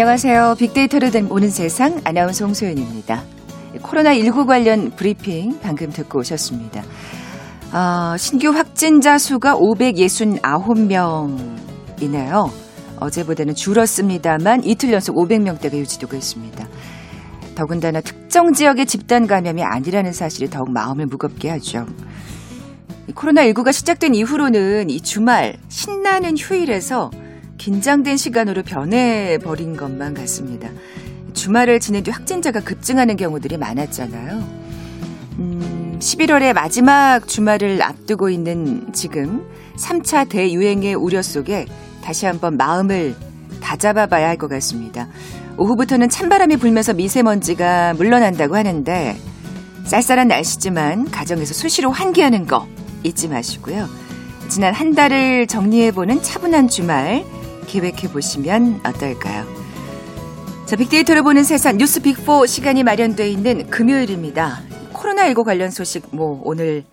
안녕하세요. 빅데이터를 보는 세상 아나운서 홍소연입니다. 코로나19 관련 브리핑 방금 듣고 오셨습니다. 어, 신규 확진자 수가 569명이네요. 어제보다는 줄었습니다만 이틀 연속 500명대가 유지되고 있습니다. 더군다나 특정 지역의 집단 감염이 아니라는 사실이 더욱 마음을 무겁게 하죠. 코로나19가 시작된 이후로는 이 주말 신나는 휴일에서 긴장된 시간으로 변해버린 것만 같습니다. 주말을 지낸 뒤 확진자가 급증하는 경우들이 많았잖아요. 음, 11월의 마지막 주말을 앞두고 있는 지금 3차 대유행의 우려 속에 다시 한번 마음을 다잡아 봐야 할 것 같습니다. 오후부터는 찬바람이 불면서 미세먼지가 물러난다고 하는데 쌀쌀한 날씨지만 가정에서 수시로 환기하는 거 잊지 마시고요. 지난 한 달을 정리해보는 차분한 주말 계획해 보시면 어떨까요? 자, 빅데이터를 보는 세상 뉴스 빅4 시간이 마련되어 있는 금요일입니다. 코로나19 관련 소식 뭐 오늘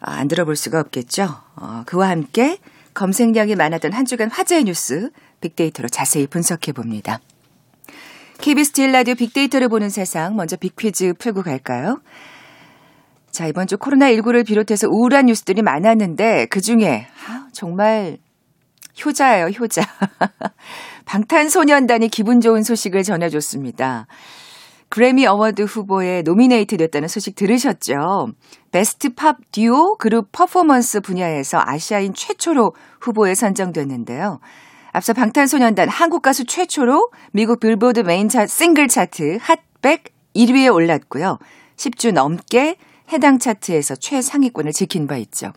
아, 안 들어볼 수가 없겠죠. 어, 그와 함께 검색량이 많았던 한 주간 화제의 뉴스 빅데이터로 자세히 분석해 봅니다. KBS 제일 라디오 빅데이터를 보는 세상 먼저 빅퀴즈 풀고 갈까요? 자, 이번 주 코로나19를 비롯해서 우울한 뉴스들이 많았는데 그중에 아, 정말 효자예요, 효자. 방탄소년단이 기분 좋은 소식을 전해줬습니다. 그래미 어워드 후보에 노미네이트 됐다는 소식 들으셨죠? 베스트 팝 듀오 그룹 퍼포먼스 분야에서 아시아인 최초로 후보에 선정됐는데요. 앞서 방탄소년단 한국 가수 최초로 미국 빌보드 메인 차 싱글 차트 핫백 1위에 올랐고요. 10주 넘게 해당 차트에서 최상위권을 지킨 바 있죠.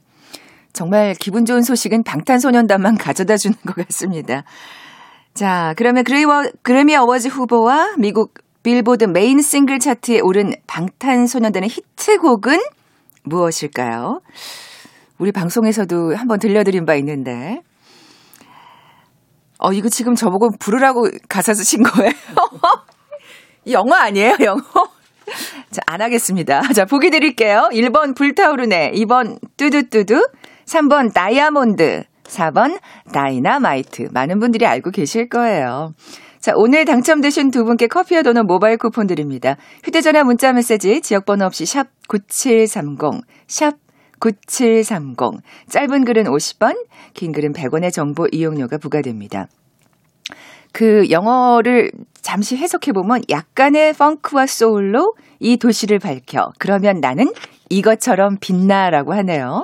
정말 기분 좋은 소식은 방탄소년단만 가져다 주는 것 같습니다. 자, 그러면 그레이워, 그래미 어워즈 후보와 미국 빌보드 메인 싱글 차트에 오른 방탄소년단의 히트곡은 무엇일까요? 우리 방송에서도 한번 들려드린 바 있는데. 어, 이거 지금 저보고 부르라고 가사 쓰신 거예요? 영어 아니에요, 영어? 자, 안 하겠습니다. 자, 보기 드릴게요. 1번 불타오르네, 2번 뚜두뚜두, 3번 다이아몬드, 4번 다이나마이트. 많은 분들이 알고 계실 거예요. 자, 오늘 당첨되신 두 분께 커피와 도넛 모바일 쿠폰 드립니다. 휴대전화 문자 메시지 지역번호 없이 샵 9730, 샵 9730. 짧은 글은 50원, 긴 글은 100원의 정보 이용료가 부과됩니다. 그 영어를 잠시 해석해보면 약간의 펑크와 소울로 이 도시를 밝혀. 그러면 나는 이것처럼 빛나라고 하네요.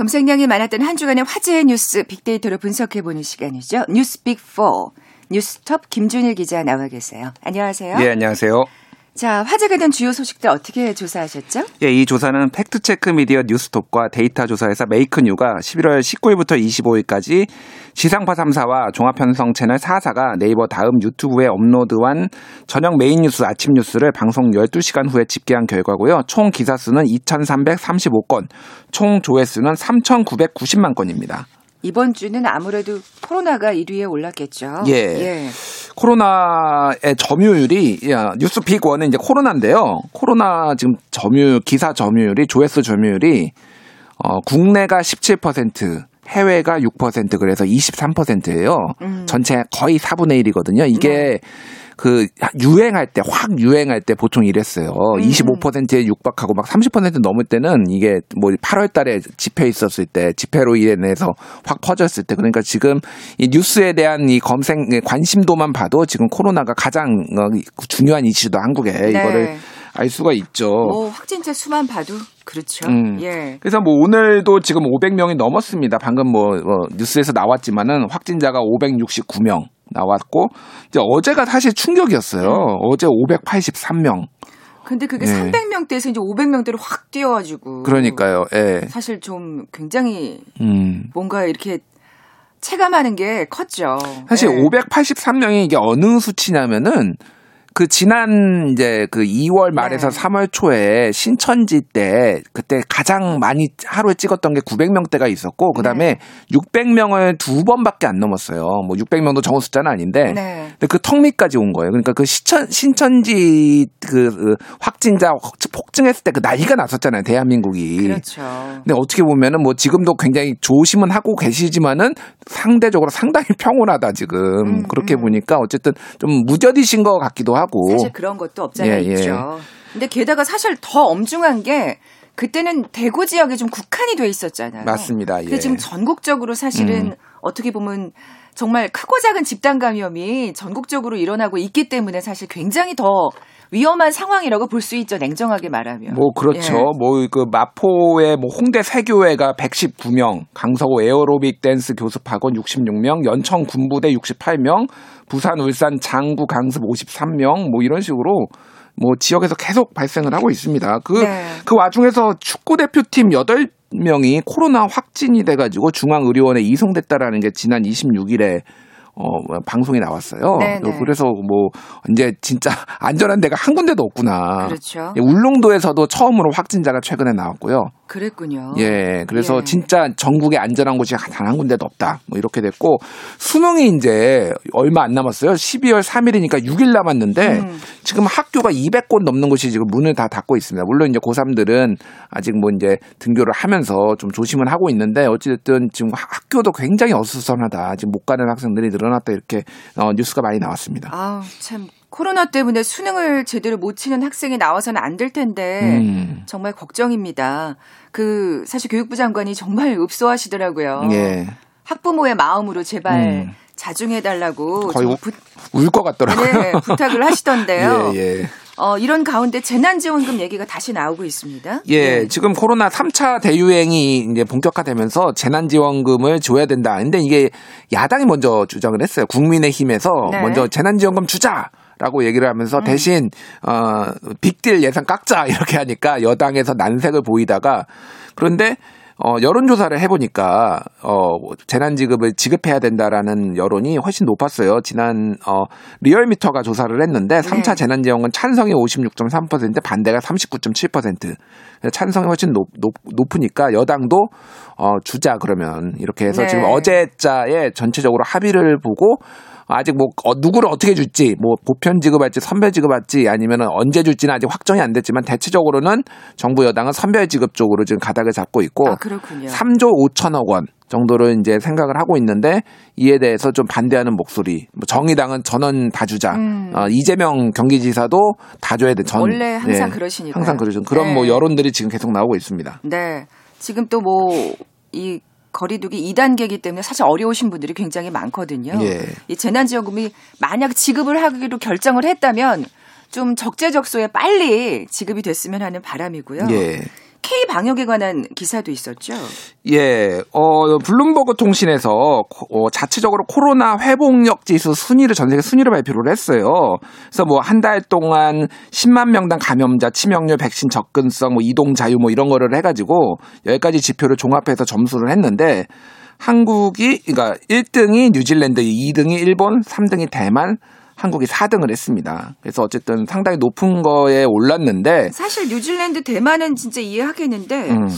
검색량이 많았던 한 주간의 화제의 뉴스 빅데이터로 분석해보는 시간이죠. 뉴스 빅4 뉴스톱 김준일 기자 나와 계세요. 안녕하세요. 네, 안녕하세요. 자, 화제가 된 주요 소식들 어떻게 조사하셨죠? 예, 이 조사는 팩트체크 미디어 뉴스톱과 데이터 조사회사 메이크뉴가 11월 19일부터 25일까지 지상파 3사와 종합편성 채널 4사가 네이버 다음 유튜브에 업로드한 저녁 메인 뉴스 아침 뉴스를 방송 12시간 후에 집계한 결과고요. 총 기사 수는 2,335건, 총 조회수는 3,990만 건입니다. 이번 주는 아무래도 코로나가 1위에 올랐겠죠. 예. 예. 코로나의 점유율이 뉴스 빅 원은 이제 코로나인데요. 코로나 지금 점유 기사 점유율이 조회수 점유율이 어 국내가 17%, 해외가 6% 그래서 23%예요. 음. 전체 거의 4분의 1이거든요. 이게 네. 그 유행할 때 확 유행할 때 보통 이랬어요. 음. 25%에 육박하고 막 30% 넘을 때는 이게 뭐 8월 달에 집회 있었을 때 집회로 인해서 확 퍼졌을 때 그러니까 지금 이 뉴스에 대한 이 검색 관심도만 봐도 지금 코로나가 가장 어, 중요한 이슈도 한국에 네. 이거를 알 수가 있죠. 뭐 확진자 수만 봐도 그렇죠. 음. 예. 그래서 뭐 오늘도 지금 500명이 넘었습니다. 방금 뭐, 뭐 뉴스에서 나왔지만은 확진자가 569명. 나왔고 이제 어제가 사실 충격이었어요. 음. 어제 583명. 근데 그게 예. 300명대에서 이제 500명대로 확 뛰어가지고. 그러니까요. 예. 사실 좀 굉장히 음. 뭔가 이렇게 체감하는 게 컸죠. 사실 예. 583명이 이게 어느 수치냐면은 그 지난 이제 그 2월 말에서 네. 3월 초에 신천지 때 그때 가장 많이 하루에 찍었던 게 900명대가 있었고 그다음에 네. 600명을 두 번밖에 안 넘었어요. 뭐 600명도 적은 숫자는 아닌데 네. 근데 그 턱밑까지 온 거예요. 그러니까 그 시천, 신천지 그, 그 확진자 폭증했을 때 그 난리가 났었잖아요. 대한민국이. 그렇죠. 근데 어떻게 보면은 뭐 지금도 굉장히 조심은 하고 계시지만은 상대적으로 상당히 평온하다 지금 음, 그렇게 음. 보니까 어쨌든 좀 무뎌지신 것 같기도 하고 사실 그런 것도 없잖아 예, 예. 있죠. 근데 게다가 사실 더 엄중한 게 그때는 대구 지역에 좀 국한이 돼 있었잖아요. 맞습니다. 근데 예. 지금 전국적으로 사실은 음. 어떻게 보면 정말 크고 작은 집단 감염이 전국적으로 일어나고 있기 때문에 사실 굉장히 더 위험한 상황이라고 볼 수 있죠. 냉정하게 말하면. 뭐 그렇죠. 예. 뭐그 마포의 뭐 홍대 세교회가 119명, 강서구 에어로빅 댄스 교습학원 66명, 연천 군부대 68명, 부산 울산 장구 강습 53명 뭐 이런 식으로 뭐 지역에서 계속 발생을 하고 있습니다. 그그 네. 와중에서 축구 대표팀 8 명이 코로나 확진이 돼 가지고 중앙의료원에 이송됐다라는 게 지난 26일에 어, 방송에 나왔어요. 네, 네. 그래서 뭐 이제 진짜 안전한 데가 한 군데도 없구나. 그렇죠. 예, 울릉도에서도 처음으로 확진자가 최근에 나왔고요. 그랬군요. 예, 그래서 예. 진짜 전국에 안전한 곳이 단 한 군데도 없다. 뭐 이렇게 됐고 수능이 이제 얼마 안 남았어요. 12월 3일이니까 6일 남았는데 음. 지금 학교가 200곳 넘는 곳이 지금 문을 다 닫고 있습니다. 물론 이제 고3들은 아직 뭐 이제 등교를 하면서 좀 조심은 하고 있는데 어찌됐든 지금 학- 학교도 굉장히 어수선하다. 지금 못 가는 학생들이 늘어났다 이렇게 어, 뉴스가 많이 나왔습니다. 아우, 참. 코로나 때문에 수능을 제대로 못 치는 학생이 나와서는 안 될 텐데 음. 정말 걱정입니다. 그 사실 교육부 장관이 정말 읍소하시더라고요. 예. 학부모의 마음으로 제발 음. 자중해달라고 거의 부, 울것 같더라고요. 네, 부탁을 하시던데요. 예, 예. 어, 이런 가운데 재난지원금 얘기가 다시 나오고 있습니다. 예, 네. 지금 코로나 3차 대유행이 이제 본격화되면서 재난지원금을 줘야 된다. 근데 이게 야당이 먼저 주장을 했어요. 국민의힘에서 네. 먼저 재난지원금 주자! 라고 얘기를 하면서 음. 대신 어 빅딜 예산 깎자 이렇게 하니까 여당에서 난색을 보이다가 그런데 어 여론조사를 해보니까 어 재난지급을 지급해야 된다라는 여론이 훨씬 높았어요. 지난 어 리얼미터가 조사를 했는데 3차 네. 재난지원금 찬성이 56.3% 반대가 39.7% 찬성이 훨씬 높, 높, 높 으니까 여당도 어 주자 그러면 이렇게 해서 네. 지금 어제자에 전체적으로 합의를 보고 아직 뭐 어, 누구를 어떻게 줄지 뭐 보편 지급할지 선별 지급할지 아니면 언제 줄지는 아직 확정이 안 됐지만 대체적으로는 정부 여당은 선별 지급 쪽으로 지금 가닥을 잡고 있고 아, 그렇군요. 3조 5천억 원 정도를 이제 생각을 하고 있는데 이에 대해서 좀 반대하는 목소리. 뭐 정의당은 전원 다 주자. 음. 어, 이재명 경기지사도 다 줘야 돼. 전 원래 항상 네, 그러시니까요. 항상 그러죠. 그런 네. 뭐 여론들이 지금 계속 나오고 있습니다. 네. 지금 또 뭐 이 거리두기 2단계이기 때문에 사실 어려우신 분들이 굉장히 많거든요. 예. 이 재난지원금이 만약 지급을 하기로 결정을 했다면 좀 적재적소에 빨리 지급이 됐으면 하는 바람이고요. 예. K 방역에 관한 기사도 있었죠. 예, 어, 블룸버그 통신에서 코- 어, 자체적으로 코로나 회복력 지수 순위를 전 세계 순위를 발표를 했어요. 그래서 뭐 한 달 동안 10만 명당 감염자, 치명률, 백신 접근성, 뭐 이동 자유 뭐 이런 거를 해가지고 열 가지 지표를 종합해서 점수를 했는데 한국이 그러니까 1등이 뉴질랜드, 2등이 일본, 3등이 대만, 한국이 4등을 했습니다. 그래서 어쨌든 상당히 높은 거에 올랐는데 사실 뉴질랜드, 대만은 진짜 이해하겠는데 음.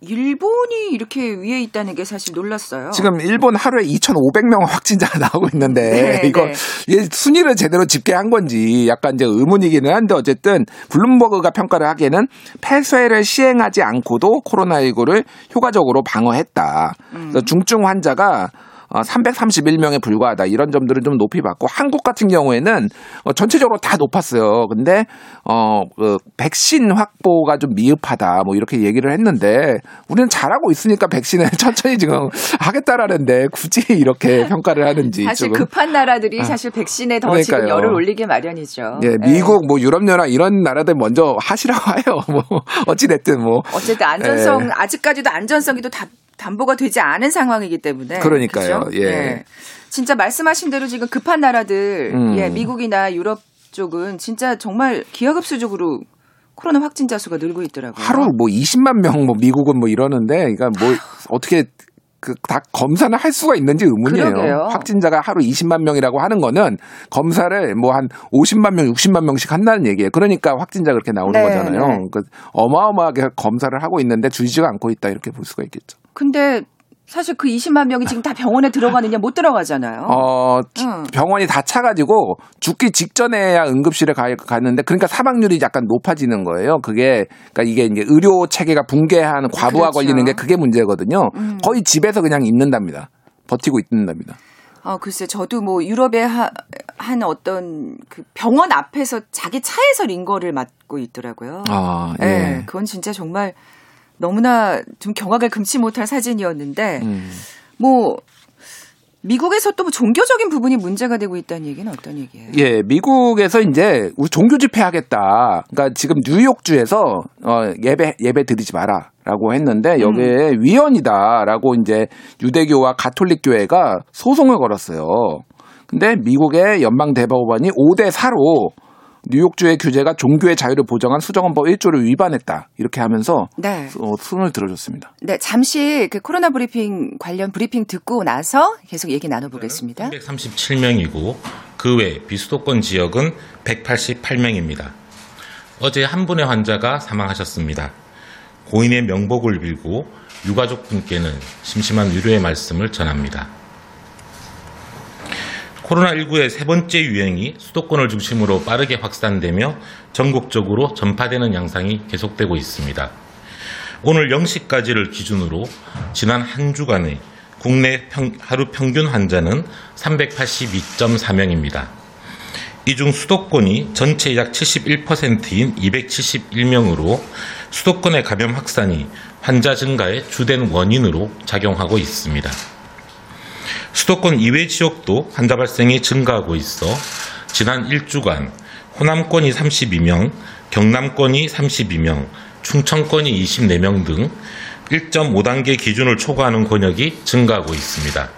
일본이 이렇게 위에 있다는 게 사실 놀랐어요. 지금 일본 하루에 2,500명 확진자가 나오고 있는데 네, 이거 네. 순위를 제대로 집계한 건지 약간 이제 의문이기는 한데 어쨌든 블룸버그가 평가를 하기에는 폐쇄를 시행하지 않고도 코로나19를 효과적으로 방어했다. 음. 중증 환자가 어, 331명에 불과하다. 이런 점들을 좀 높이 봤고 한국 같은 경우에는 어, 전체적으로 다 높았어요. 근데 어, 그 백신 확보가 좀 미흡하다. 뭐 이렇게 얘기를 했는데 우리는 잘하고 있으니까 백신을 천천히 지금 하겠다라는데 굳이 이렇게 평가를 하는지 사실 조금. 급한 나라들이 아. 사실 백신에 더 지금 그러니까요. 열을 올리게 마련이죠. 예, 미국 뭐 유럽연합 이런 나라들 먼저 하시라고 해요. 뭐 어찌 됐든 뭐 어쨌든 안전성 예. 아직까지도 안전성이 또 다- 담보가 되지 않은 상황이기 때문에 그러니까요. 그죠? 예. 진짜 말씀하신 대로 지금 급한 나라들 음. 예, 미국이나 유럽 쪽은 진짜 정말 기하급수적으로 코로나 확진자 수가 늘고 있더라고요. 하루 뭐 20만 명 뭐 미국은 뭐 이러는데 그러니까 뭐 어떻게 그다 검사를 할 수가 있는지 의문이에요. 그러게요. 확진자가 하루 20만 명이라고 하는 거는 검사를 뭐 한 50만 명, 60만 명씩 한다는 얘기예요. 그러니까 확진자 그렇게 나오는 네, 거잖아요. 네. 그러니까 어마어마하게 검사를 하고 있는데 줄지가 않고 있다 이렇게 볼 수가 있겠죠. 근데 사실 그 20만 명이 지금 다 병원에 들어가느냐 못 들어가잖아요. 어, 응. 병원이 다 차가지고 죽기 직전에야 응급실에 가, 갔는데 그러니까 사망률이 약간 높아지는 거예요. 그게 그러니까 이게 이제 의료 체계가 붕괴하는 과부하 그렇죠. 걸리는 게 그게 문제거든요. 음. 거의 집에서 그냥 있는답니다. 버티고 있는답니다. 어, 글쎄, 저도 뭐 유럽에 하, 한 어떤 그 병원 앞에서 자기 차에서 링거를 맞고 있더라고요. 아, 예. 예. 그건 진짜 정말 너무나 좀 경악을 금치 못할 사진이었는데, 음. 뭐, 미국에서 또 뭐 종교적인 부분이 문제가 되고 있다는 얘기는 어떤 얘기예요? 예, 미국에서 이제 우리 종교 집회 하겠다. 그러니까 지금 뉴욕주에서 어 예배 예배 드리지 마라 라고 했는데 여기에 위헌이다라고 이제 유대교와 가톨릭 교회가 소송을 걸었어요. 근데 미국의 연방 대법원이 5대 4로 뉴욕주의 규제가 종교의 자유를 보장한 수정헌법 1조를 위반했다. 이렇게 하면서 네. 어, 손을 들어줬습니다. 네, 잠시 그 코로나 브리핑 관련 브리핑 듣고 나서 계속 얘기 나눠보겠습니다. 337명이고 그 외 비수도권 지역은 188명입니다. 어제 한 분의 환자가 사망하셨습니다. 고인의 명복을 빌고 유가족분께는 심심한 위로의 말씀을 전합니다. 코로나19의 세 번째 유행이 수도권을 중심으로 빠르게 확산되며 전국적으로 전파되는 양상이 계속되고 있습니다. 오늘 0시까지를 기준으로 지난 한 주간의 국내 평- 하루 평균 환자는 382.4명입니다. 이 중 수도권이 전체 약 71%인 271명으로 수도권의 감염 확산이 환자 증가의 주된 원인으로 작용하고 있습니다. 수도권 이외 지역도 환자 발생이 증가하고 있어 지난 1주간 호남권이 32명, 경남권이 32명, 충청권이 24명 등 1.5단계 기준을 초과하는 권역이 증가하고 있습니다.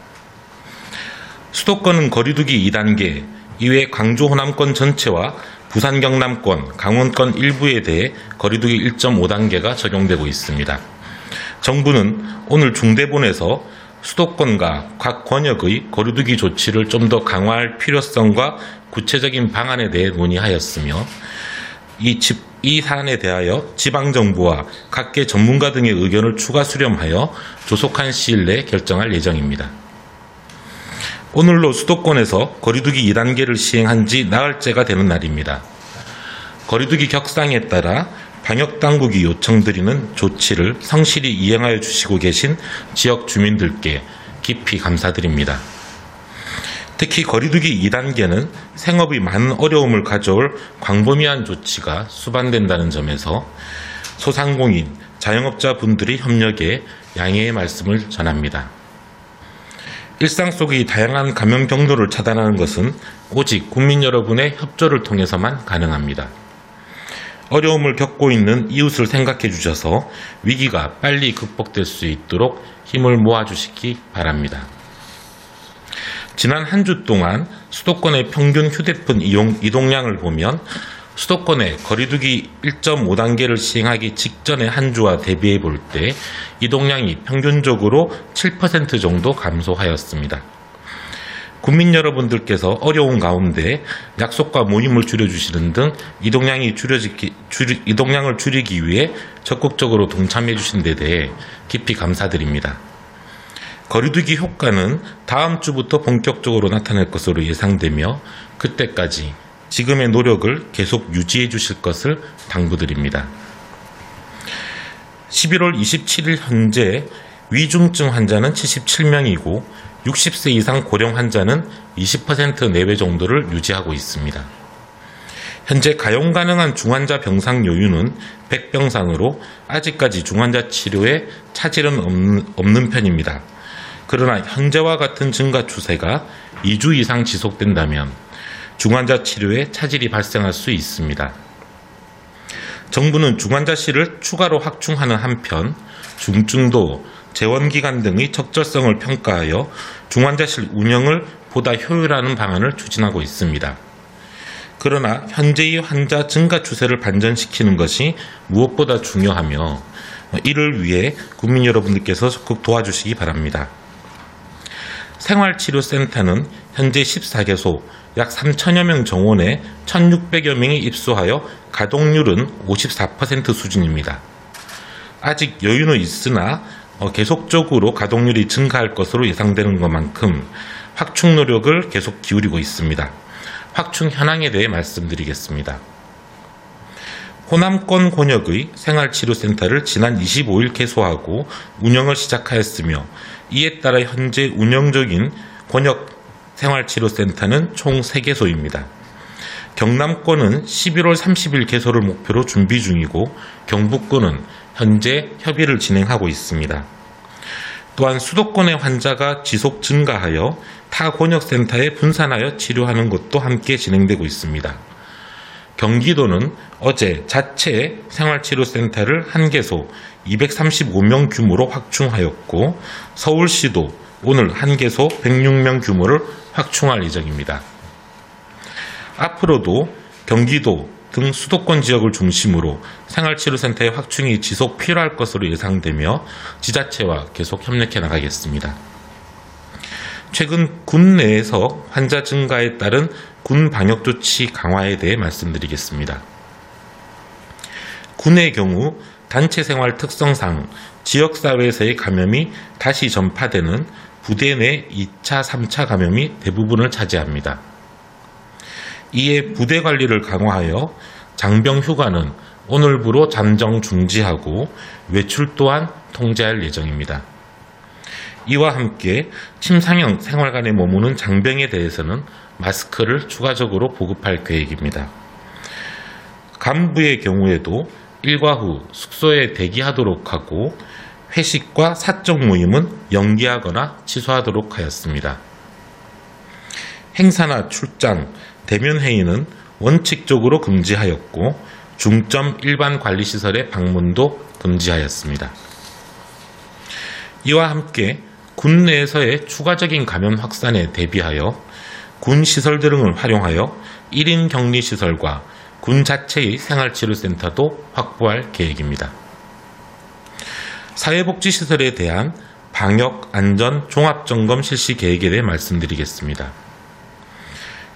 수도권은 거리두기 2단계, 이외 광주 호남권 전체와 부산 경남권, 강원권 일부에 대해 거리두기 1.5단계가 적용되고 있습니다. 정부는 오늘 중대본에서 수도권과 각 권역의 거리두기 조치를 좀 더 강화할 필요성과 구체적인 방안에 대해 논의하였으며 이, 집, 이 사안에 대하여 지방정부와 각계 전문가 등의 의견을 추가 수렴하여 조속한 시일 내에 결정할 예정입니다. 오늘로 수도권에서 거리두기 2단계를 시행한 지 나흘째가 되는 날입니다. 거리두기 격상에 따라 방역당국이 요청드리는 조치를 성실히 이행하여 주시고 계신 지역 주민들께 깊이 감사드립니다. 특히 거리두기 2단계는 생업이 많은 어려움을 가져올 광범위한 조치가 수반된다는 점에서 소상공인, 자영업자 분들의 협력에 양해의 말씀을 전합니다. 일상 속의 다양한 감염 경로를 차단하는 것은 오직 국민 여러분의 협조를 통해서만 가능합니다. 어려움을 겪고 있는 이웃을 생각해 주셔서 위기가 빨리 극복될 수 있도록 힘을 모아 주시기 바랍니다. 지난 한 주 동안 수도권의 평균 휴대폰 이용, 이동량을 보면 수도권의 거리두기 1.5단계를 시행하기 직전의 한 주와 대비해 볼 때 이동량이 평균적으로 7% 정도 감소하였습니다. 국민 여러분들께서 어려운 가운데 약속과 모임을 줄여주시는 등 이동량이 줄여지기, 줄이, 이동량을 줄이기 위해 적극적으로 동참해 주신 데 대해 깊이 감사드립니다. 거리두기 효과는 다음 주부터 본격적으로 나타날 것으로 예상되며 그때까지 지금의 노력을 계속 유지해 주실 것을 당부드립니다. 11월 27일 현재 위중증 환자는 77명이고 60세 이상 고령 환자는 20% 내외 정도를 유지하고 있습니다. 현재 가용 가능한 중환자 병상 여유는 100병상으로 아직까지 중환자 치료에 차질은 없는, 없는 편입니다. 그러나 현재와 같은 증가 추세가 2주 이상 지속된다면 중환자 치료에 차질이 발생할 수 있습니다. 정부는 중환자실을 추가로 확충하는 한편 중증도, 재원기간 등의 적절성을 평가하여 중환자실 운영을 보다 효율화하는 방안을 추진하고 있습니다. 그러나 현재의 환자 증가 추세를 반전시키는 것이 무엇보다 중요하며 이를 위해 국민 여러분들께서 적극 도와주시기 바랍니다. 생활치료센터는 현재 14개소 약 3천여 명 정원에 1,600여 명이 입소하여 가동률은 54% 수준입니다. 아직 여유는 있으나 어, 계속적으로 가동률이 증가할 것으로 예상되는 것만큼 확충 노력을 계속 기울이고 있습니다. 확충 현황에 대해 말씀드리겠습니다. 호남권 권역의 생활치료센터를 지난 25일 개소하고 운영을 시작하였으며 이에 따라 현재 운영 중인 권역 생활치료센터는 총 3개소입니다. 경남권은 11월 30일 개소를 목표로 준비 중이고 경북권은 현재 협의를 진행하고 있습니다. 또한 수도권의 환자가 지속 증가하여 타 권역센터에 분산하여 치료하는 것도 함께 진행되고 있습니다. 경기도는 어제 자체 생활치료센터를 한 개소 235명 규모로 확충하였고 서울시도 오늘 한 개소 106명 규모를 확충할 예정입니다. 앞으로도 경기도 등 수도권 지역을 중심으로 생활치료센터의 확충이 지속 필요할 것으로 예상되며 지자체와 계속 협력해 나가겠습니다. 최근 군 내에서 환자 증가에 따른 군 방역 조치 강화에 대해 말씀드리겠습니다. 군의 경우 단체 생활 특성상 지역사회에서의 감염이 다시 전파되는 부대 내 2차, 3차 감염이 대부분을 차지합니다. 이에 부대 관리를 강화하여 장병 휴가는 오늘부로 잠정 중지하고 외출 또한 통제할 예정입니다. 이와 함께 침상형 생활관에 머무는 장병에 대해서는 마스크를 추가적으로 보급할 계획입니다. 간부의 경우에도 일과 후 숙소에 대기하도록 하고 회식과 사적 모임은 연기하거나 취소하도록 하였습니다. 행사나 출장, 대면 회의는 원칙적으로 금지하였고 중점 일반 관리 시설의 방문도 금지하였습니다. 이와 함께 군 내에서의 추가적인 감염 확산에 대비하여 군 시설 등을 활용하여 1인 격리 시설과 군 자체의 생활치료센터도 확보할 계획입니다. 사회복지시설에 대한 방역, 안전, 종합점검 실시 계획에 대해 말씀드리겠습니다.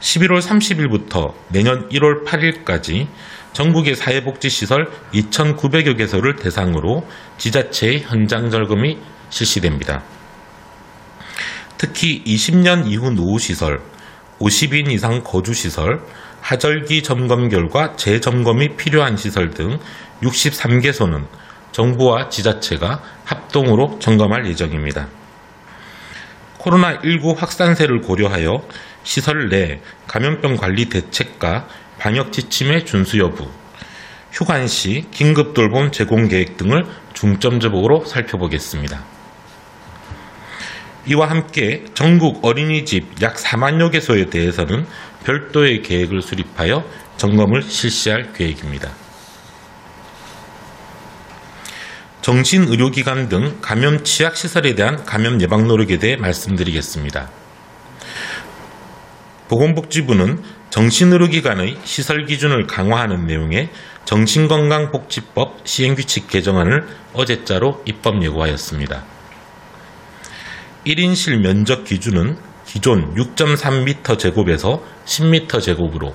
11월 30일부터 내년 1월 8일까지 전국의 사회복지시설 2,900여 개소를 대상으로 지자체의 현장 점검이 실시됩니다. 특히 20년 이후 노후시설, 50인 이상 거주시설, 하절기 점검 결과 재점검이 필요한 시설 등 63개소는 정부와 지자체가 합동으로 점검할 예정입니다. 코로나19 확산세를 고려하여 시설 내 감염병 관리 대책과 방역 지침의 준수 여부, 휴관 시 긴급 돌봄 제공 계획 등을 중점적으로 살펴보겠습니다. 이와 함께 전국 어린이집 약 4만여 개소에 대해서는 별도의 계획을 수립하여 점검을 실시할 계획입니다. 정신의료기관 등 감염 취약시설에 대한 감염 예방 노력에 대해 말씀드리겠습니다. 보건복지부는 정신의료기관의 시설 기준을 강화하는 내용의 정신건강복지법 시행규칙 개정안을 어제자로 입법 예고하였습니다. 1인실 면적 기준은 기존 6.3m 제곱에서 10m 제곱으로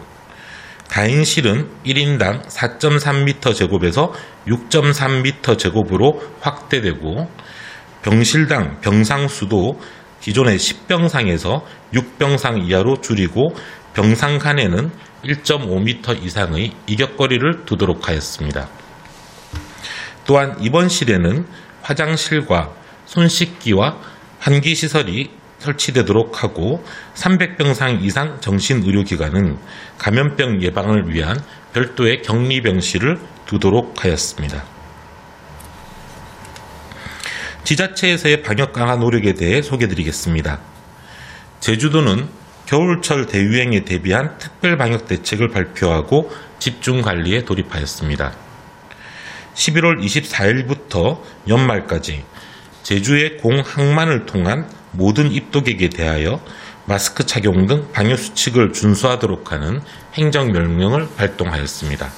다인실은 1인당 4.3m 제곱에서 6.3m 제곱으로 확대되고 병실당 병상 수도 기존의 10병상에서 6병상 이하로 줄이고 병상 간에는 1.5m 이상의 이격거리를 두도록 하였습니다. 또한 입원실에는 화장실과 손 씻기와 환기 시설이 설치되도록 하고 300병상 이상 정신의료기관은 감염병 예방을 위한 별도의 격리병실을 두도록 하였습니다. 지자체에서의 방역 강화 노력에 대해 소개드리겠습니다. 제주도는 겨울철 대유행에 대비한 특별 방역 대책을 발표하고 집중 관리에 돌입하였습니다. 11월 24일부터 연말까지 제주의 공항만을 통한 모든 입도객에 대하여 마스크 착용 등 방역 수칙을 준수하도록 하는 행정 명령을 발동하였습니다.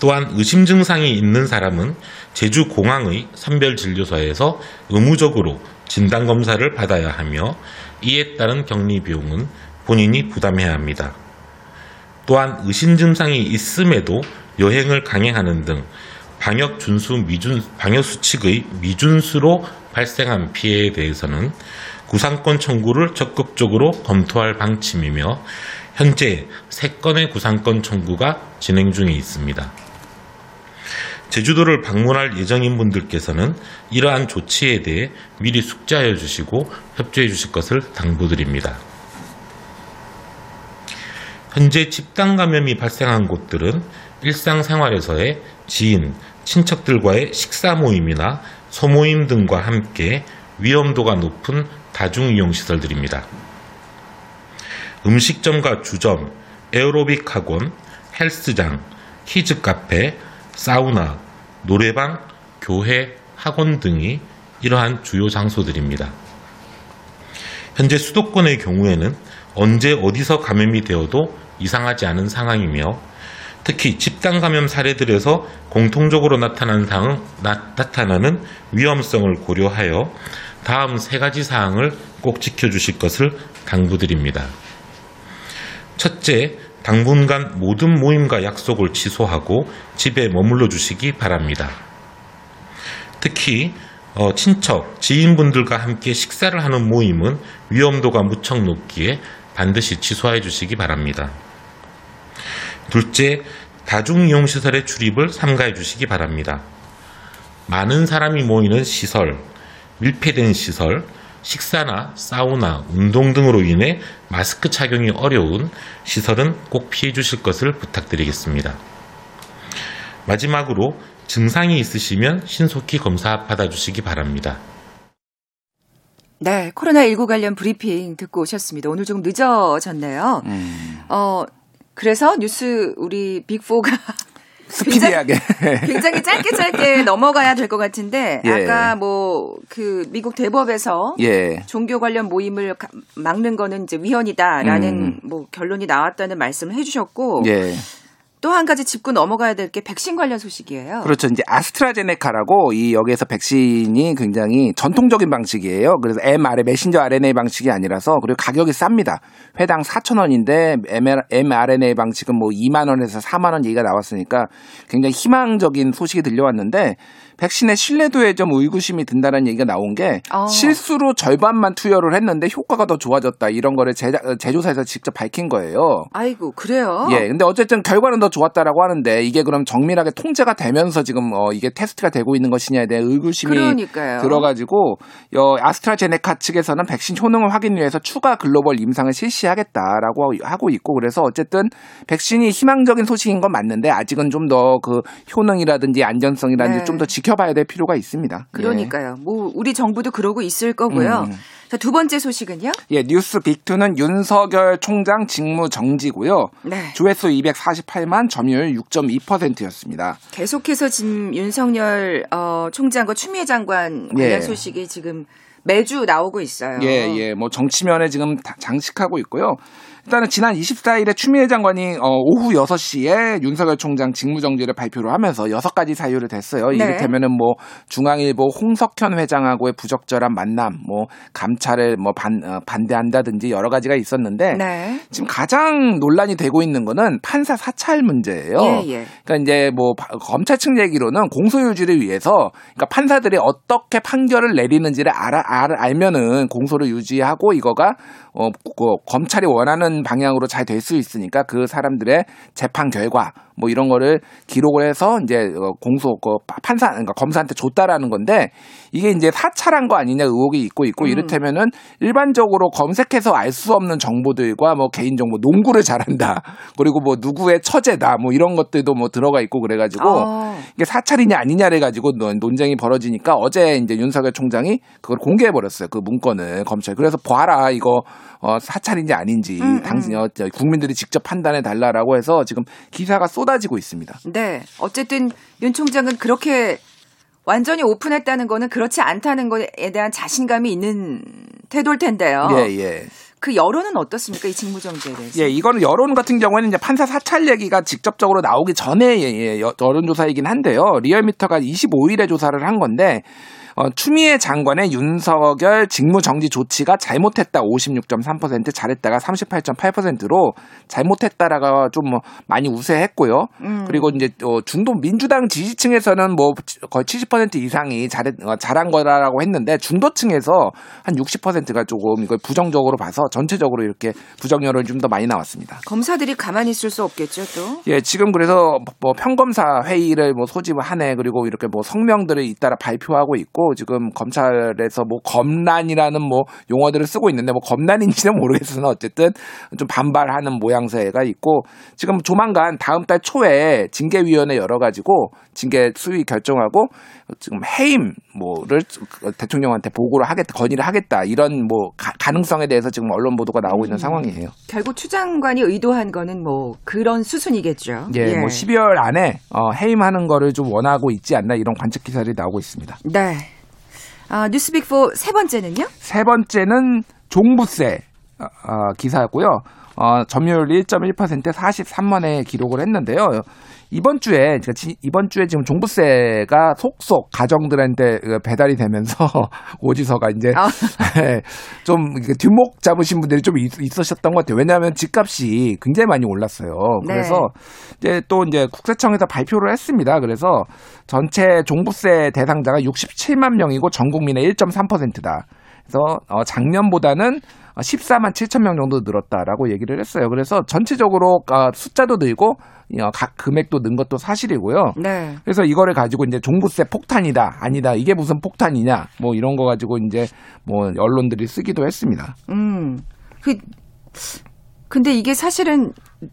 또한 의심 증상이 있는 사람은 제주 공항의 선별진료소에서 의무적으로 진단검사를 받아야 하며 이에 따른 격리 비용은 본인이 부담해야 합니다. 또한 의심 증상이 있음에도 여행을 강행하는 등 방역 준수 미준 방역 수칙의 미준수로 발생한 피해에 대해서는 구상권 청구를 적극적으로 검토할 방침이며 현재 3건의 구상권 청구가 진행 중에 있습니다. 제주도를 방문할 예정인 분들께서는 이러한 조치에 대해 미리 숙지하여 주시고 협조해 주실 것을 당부드립니다. 현재 집단 감염이 발생한 곳들은 일상생활에서의 지인, 친척들과의 식사 모임이나 소모임 등과 함께 위험도가 높은 다중이용시설들입니다. 음식점과 주점, 에어로빅 학원, 헬스장, 키즈 카페, 사우나, 노래방, 교회, 학원 등이 이러한 주요 장소들입니다. 현재 수도권의 경우에는 언제 어디서 감염이 되어도 이상하지 않은 상황이며 특히 집단 감염 사례들에서 공통적으로 나타난 상, 나, 나타나는 위험성을 고려하여 다음 세 가지 사항을 꼭 지켜주실 것을 당부드립니다. 첫째, 당분간 모든 모임과 약속을 취소하고 집에 머물러 주시기 바랍니다. 특히 어, 친척, 지인분들과 함께 식사를 하는 모임은 위험도가 무척 높기에 반드시 취소해 주시기 바랍니다. 둘째, 다중이용시설의 출입을 삼가해 주시기 바랍니다. 많은 사람이 모이는 시설, 밀폐된 시설, 식사나 사우나, 운동 등으로 인해 마스크 착용이 어려운 시설은 꼭 피해 주실 것을 부탁드리겠습니다. 마지막으로 증상이 있으시면 신속히 검사 받아주시기 바랍니다. 네, 코로나19 관련 브리핑 듣고 오셨습니다. 오늘 조금 늦어졌네요. 음. 어, 그래서 뉴스 우리 빅4가 스피디하게. 굉장히 짧게 짧게 넘어가야 될 것 같은데 예. 아까 뭐 그 미국 대법에서 예. 종교 관련 모임을 가- 막는 거는 이제 위헌이다라는 음. 뭐 결론이 나왔다는 말씀을 해주셨고 예. 또 한 가지 짚고 넘어가야 될 게 백신 관련 소식이에요. 그렇죠. 이제 아스트라제네카라고 이 여기에서 백신이 굉장히 전통적인 방식이에요. 그래서 mRNA 메신저 RNA 방식이 아니라서 그리고 가격이 쌉니다. 회당 4,000원인데 mRNA 방식은 뭐 2만 원에서 4만 원 얘기가 나왔으니까 굉장히 희망적인 소식이 들려왔는데 백신의 신뢰도에 좀 의구심이 든다는 얘기가 나온 게 어. 실수로 절반만 투여를 했는데 효과가 더 좋아졌다 이런 거를 제, 제조사에서 직접 밝힌 거예요. 아이고 그래요. 예, 근데 어쨌든 결과는 더 좋았다라고 하는데 이게 그럼 정밀하게 통제가 되면서 지금 어 이게 테스트가 되고 있는 것이냐에 대한 의구심이 그러니까요. 들어가지고 여 아스트라제네카 측에서는 백신 효능을 확인 위해서 추가 글로벌 임상을 실시하겠다라고 하고 있고 그래서 어쨌든 백신이 희망적인 소식인 건 맞는데 아직은 좀 더 그 효능이라든지 안전성이라든지 네. 좀더 지켜봐야 될 필요가 있습니다. 그러니까요. 뭐 우리 정부도 그러고 있을 거고요. 음. 자, 두 번째 소식은요? 예, 예, 뉴스 빅2는 윤석열 총장 직무 정지고요. 네. 조회수 248만 점유율 6.2%였습니다. 계속해서 지금 윤석열 어, 총장과 추미애 장관 관련 예. 소식이 지금 매주 나오고 있어요. 예, 예. 뭐 정치면에 지금 다- 장식하고 있고요. 일단은 지난 24일에 추미애 장관이 어, 오후 6시에 윤석열 총장 직무정지를 발표를 하면서 6가지 사유를 댔어요. 네. 이를테면은 뭐 중앙일보 홍석현 회장하고의 부적절한 만남, 뭐 감찰을 뭐 반, 어, 반대한다든지 여러 가지가 있었는데 네. 지금 가장 논란이 되고 있는 거는 판사 사찰 문제예요. 예, 예. 그러니까 이제 뭐 바- 검찰 측 얘기로는 공소 유지를 위해서 그러니까 판사들이 어떻게 판결을 내리는지를 알아, 알, 알면은 공소를 유지하고 이거가 어그 검찰이 원하는 방향으로 잘 될 수 있으니까 그 사람들의 재판 결과 뭐 이런 거를 기록을 해서 이제 어, 공소 그 판사 그러니까 검사한테 줬다라는 건데 이게 이제 사찰한 거 아니냐 의혹이 있고 있고 이를테면은 일반적으로 검색해서 알 수 없는 정보들과 뭐 개인 정보 농구를 잘한다. 그리고 뭐 누구의 처제다. 뭐 이런 것들도 뭐 들어가 있고 그래가지고 어. 이게 사찰이냐 아니냐를 가지고 논- 논쟁이 벌어지니까 어제 이제 윤석열 총장이 그걸 공개해 버렸어요. 그 문건을 검찰. 그래서 봐라 이거 어, 사찰인지 아닌지 음, 당신 어, 저 국민들이 직접 판단해 달라라고 해서 지금 기사가 쏟아지고 있습니다. 네. 어쨌든 윤 총장은 그렇게 완전히 오픈했다는 거는 그렇지 않다는 거에 대한 자신감이 있는 태도일 텐데요. 예, 예. 그 여론은 어떻습니까? 이 직무정지에 대해서. 예, 이거는 여론 같은 경우에는 이제 판사 사찰 얘기가 직접적으로 나오기 전에 예, 예, 여- 여론조사이긴 한데요. 리얼미터가 25일에 조사를 한 건데 어, 추미애 장관의 윤석열 직무정지 조치가 잘못했다 56.3% 잘했다가 38.8%로 잘못했다라가 좀 뭐 많이 우세했고요. 음. 그리고 이제 어, 중도 민주당 지지층에서는 뭐 거의 70% 이상이 잘했, 어, 잘한 거라고 했는데 중도층에서 한 60%가 조금 이걸 부정적으로 봐서 전체적으로 이렇게 부정 여론이 좀 더 많이 나왔습니다. 검사들이 가만히 있을 수 없겠죠, 또. 예, 지금 그래서 뭐 평검사 회의를 뭐 소집을 하네 그리고 이렇게 뭐 성명들을 잇따라 발표하고 있고 지금 검찰에서 뭐 검란이라는 뭐 용어들을 쓰고 있는데 뭐 검란인지는 모르겠으나 어쨌든 좀 반발하는 모양새가 있고 지금 조만간 다음 달 초에 징계위원회 열어가지고 징계 수위 결정하고 지금 해임 뭐를 대통령한테 보고를 하겠다 건의를 하겠다 이런 뭐 가, 가능성에 대해서 지금 언론 보도가 나오고 있는 상황이에요. 결국 추 장관이 의도한 거는 뭐 그런 수순이겠죠. 예, 뭐 12월 안에 어, 해임하는 거를 좀 원하고 있지 않나 이런 관측 기사들이 나오고 있습니다. 네. 아, 뉴스빅4 세 번째는요? 세 번째는 종부세 어, 어, 기사고요. 어, 점유율 1.1% 43만 회 기록을 했는데요. 이번 주에 그러니까 지- 이번 주에 지금 종부세가 속속 가정들한테 그 배달이 되면서 오지서가 이제 아. 예, 좀 뒷목 잡으신 분들이 좀 있, 있으셨던 것 같아요. 왜냐하면 집값이 굉장히 많이 올랐어요. 네. 그래서 이제 또 이제 국세청에서 발표를 했습니다. 그래서 전체 종부세 대상자가 67만 명이고 전 국민의 1.3%다. 그래서 어, 작년보다는 14만 7천 명 정도 늘었다라고 얘기를 했어요. 그래서 전체적으로 어, 숫자도 늘고 어, 가- 금액도 는 것도 사실이고요. 네. 그래서 이거를 가지고 이제 종부세 폭탄이다, 아니다, 이게 무슨 폭탄이냐, 뭐 이런 거 가지고 이제 뭐 언론들이 쓰기도 했습니다. 음. 그 근데 이게 사실은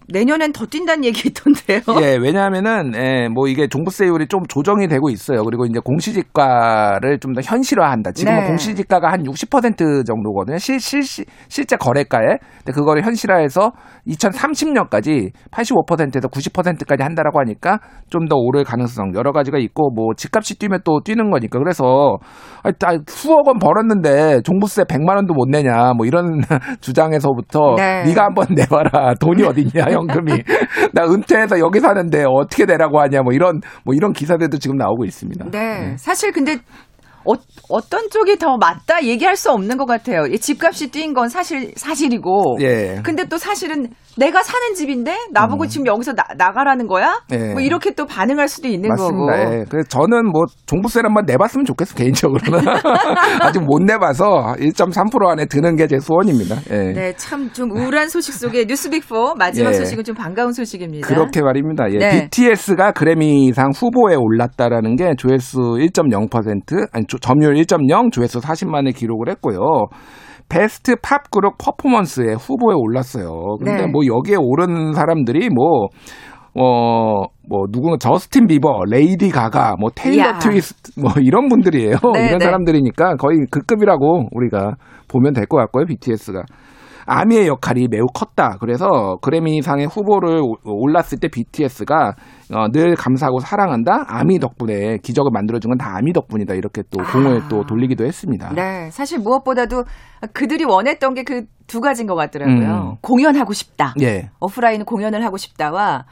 내년엔 더 뛴다는 얘기 있던데요. 예, 왜냐하면은 예, 뭐 이게 종부세율이 좀 조정이 되고 있어요. 그리고 이제 공시지가를 좀 더 현실화한다. 지금은 네. 공시지가가 한 60% 정도거든요. 실, 실, 실- 실제 거래가에. 근데 그거를 현실화해서 2030년까지 85%에서 90%까지 한다라고 하니까 좀 더 오를 가능성 여러 가지가 있고 뭐 집값이 뛰면 또 뛰는 거니까 그래서 아, 아, 수억 원 벌었는데 종부세 100만 원도 못 내냐 뭐 이런 주장에서부터 네. 네가 한번 내봐라 돈이 어딨냐 현금이 나 은퇴해서 여기 사는데 어떻게 내라고 하냐 뭐 이런 뭐 이런 기사들도 지금 나오고 있습니다. 네. 사실 근데 어, 어떤 쪽이 더 맞다 얘기할 수 없는 것 같아요. 이 집값이 뛴 건 사실 사실이고. 예. 근데 또 사실은 내가 사는 집인데 나보고 지금 여기서 나, 나가라는 거야? 예. 뭐 이렇게 또 반응할 수도 있는 맞습니다. 거고. 예. 그래서 저는 뭐 종부세를 한번 내봤으면 좋겠어 개인적으로는 아직 못 내봐서 1.3% 안에 드는 게 제 소원입니다. 예. 네, 참 좀 우울한 소식 속에 뉴스빅4 마지막 예. 소식은 좀 반가운 소식입니다. 그렇게 말입니다. 예. 네. BTS가 그래미상 후보에 올랐다라는 게 조회수 1.0% 아니 조- 점유율 1.0 조회수 40만을 기록을 했고요. 베스트 팝 그룹 퍼포먼스에 후보에 올랐어요. 근데 네. 뭐 여기에 오른 사람들이 뭐 어, 뭐, 누구, 저스틴 비버, 레이디 가가, 뭐, 테일러 이야. 스위프트, 뭐, 이런 분들이에요. 네, 이런 네. 사람들이니까 거의 그 급이라고 우리가 보면 될 것 같고요, BTS가. 아미의 역할이 매우 컸다. 그래서 그래미상의 후보를 오- 올랐을 때 BTS가 어, 늘 감사하고 사랑한다. 아미 덕분에 기적을 만들어준 건 다 아미 덕분이다. 이렇게 또 공을 또 돌리기도 했습니다. 네, 사실 무엇보다도 그들이 원했던 게 그 두 가지인 것 같더라고요. 음. 공연하고 싶다. 예. 오프라인 공연을 하고 싶다와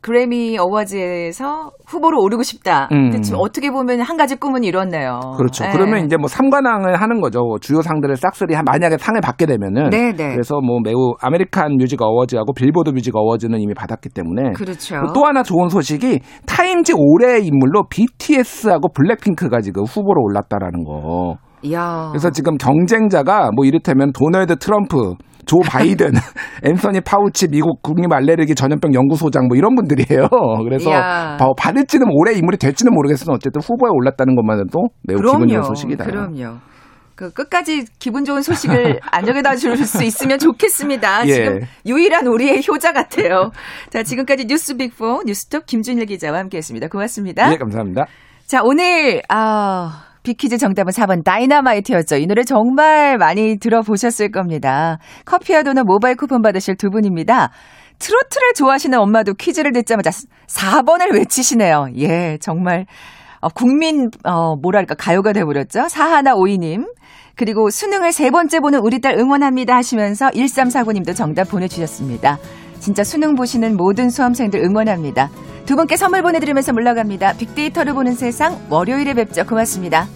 그래미 Awards에서 후보로 오르고 싶다. 음. 근데 지금 어떻게 보면 한 가지 꿈은 이뤘네요. 그렇죠. 네. 그러면 이제 뭐 삼관왕을 하는 거죠. 주요 상들을 싹쓸이 한- 만약에 상을 받게 되면은 네, 네. 그래서 뭐 매우 American Music Awards하고 Billboard Music Awards는 이미 받았기 때문에 그렇죠. 또 하나 좋은 소식이 타임즈 올해의 인물로 BTS하고 블랙핑크가 지금 후보로 올랐다라는 거. 이야. 그래서 지금 경쟁자가 뭐 이를테면 도널드 트럼프, 조 바이든, 앤서니 파우치 미국 국립 알레르기 전염병 연구소장 뭐 이런 분들이에요. 그래서. 바- 받을지는 올해 인물이 될지는 모르겠으나 어쨌든 후보에 올랐다는 것만으로도 매우 기분 좋은 소식이다. 그럼요. 그 끝까지 기분 좋은 소식을 안겨다 줄 수 있으면 좋겠습니다. 예. 지금 유일한 우리의 효자 같아요. 자, 지금까지 뉴스 Big4 뉴스톱 김준일 기자와 함께했습니다. 고맙습니다. 예, 감사합니다. 자, 오늘 아 비키즈 정답은 4번 다이너마이트였죠. 이 노래 정말 많이 들어보셨을 겁니다. 커피와 도넛 모바일 쿠폰 받으실 두 분입니다. 트로트를 좋아하시는 엄마도 퀴즈를 듣자마자 4번을 외치시네요. 예, 정말 어, 국민 어 뭐랄까 가요가 돼버렸죠. 사하나 오이님 그리고 수능을 세 번째 보는 우리 딸 응원합니다 하시면서 1349님도 정답 보내주셨습니다. 진짜 수능 보시는 모든 수험생들 응원합니다. 두 분께 선물 보내드리면서 물러갑니다. 빅데이터를 보는 세상 월요일에 뵙죠. 고맙습니다.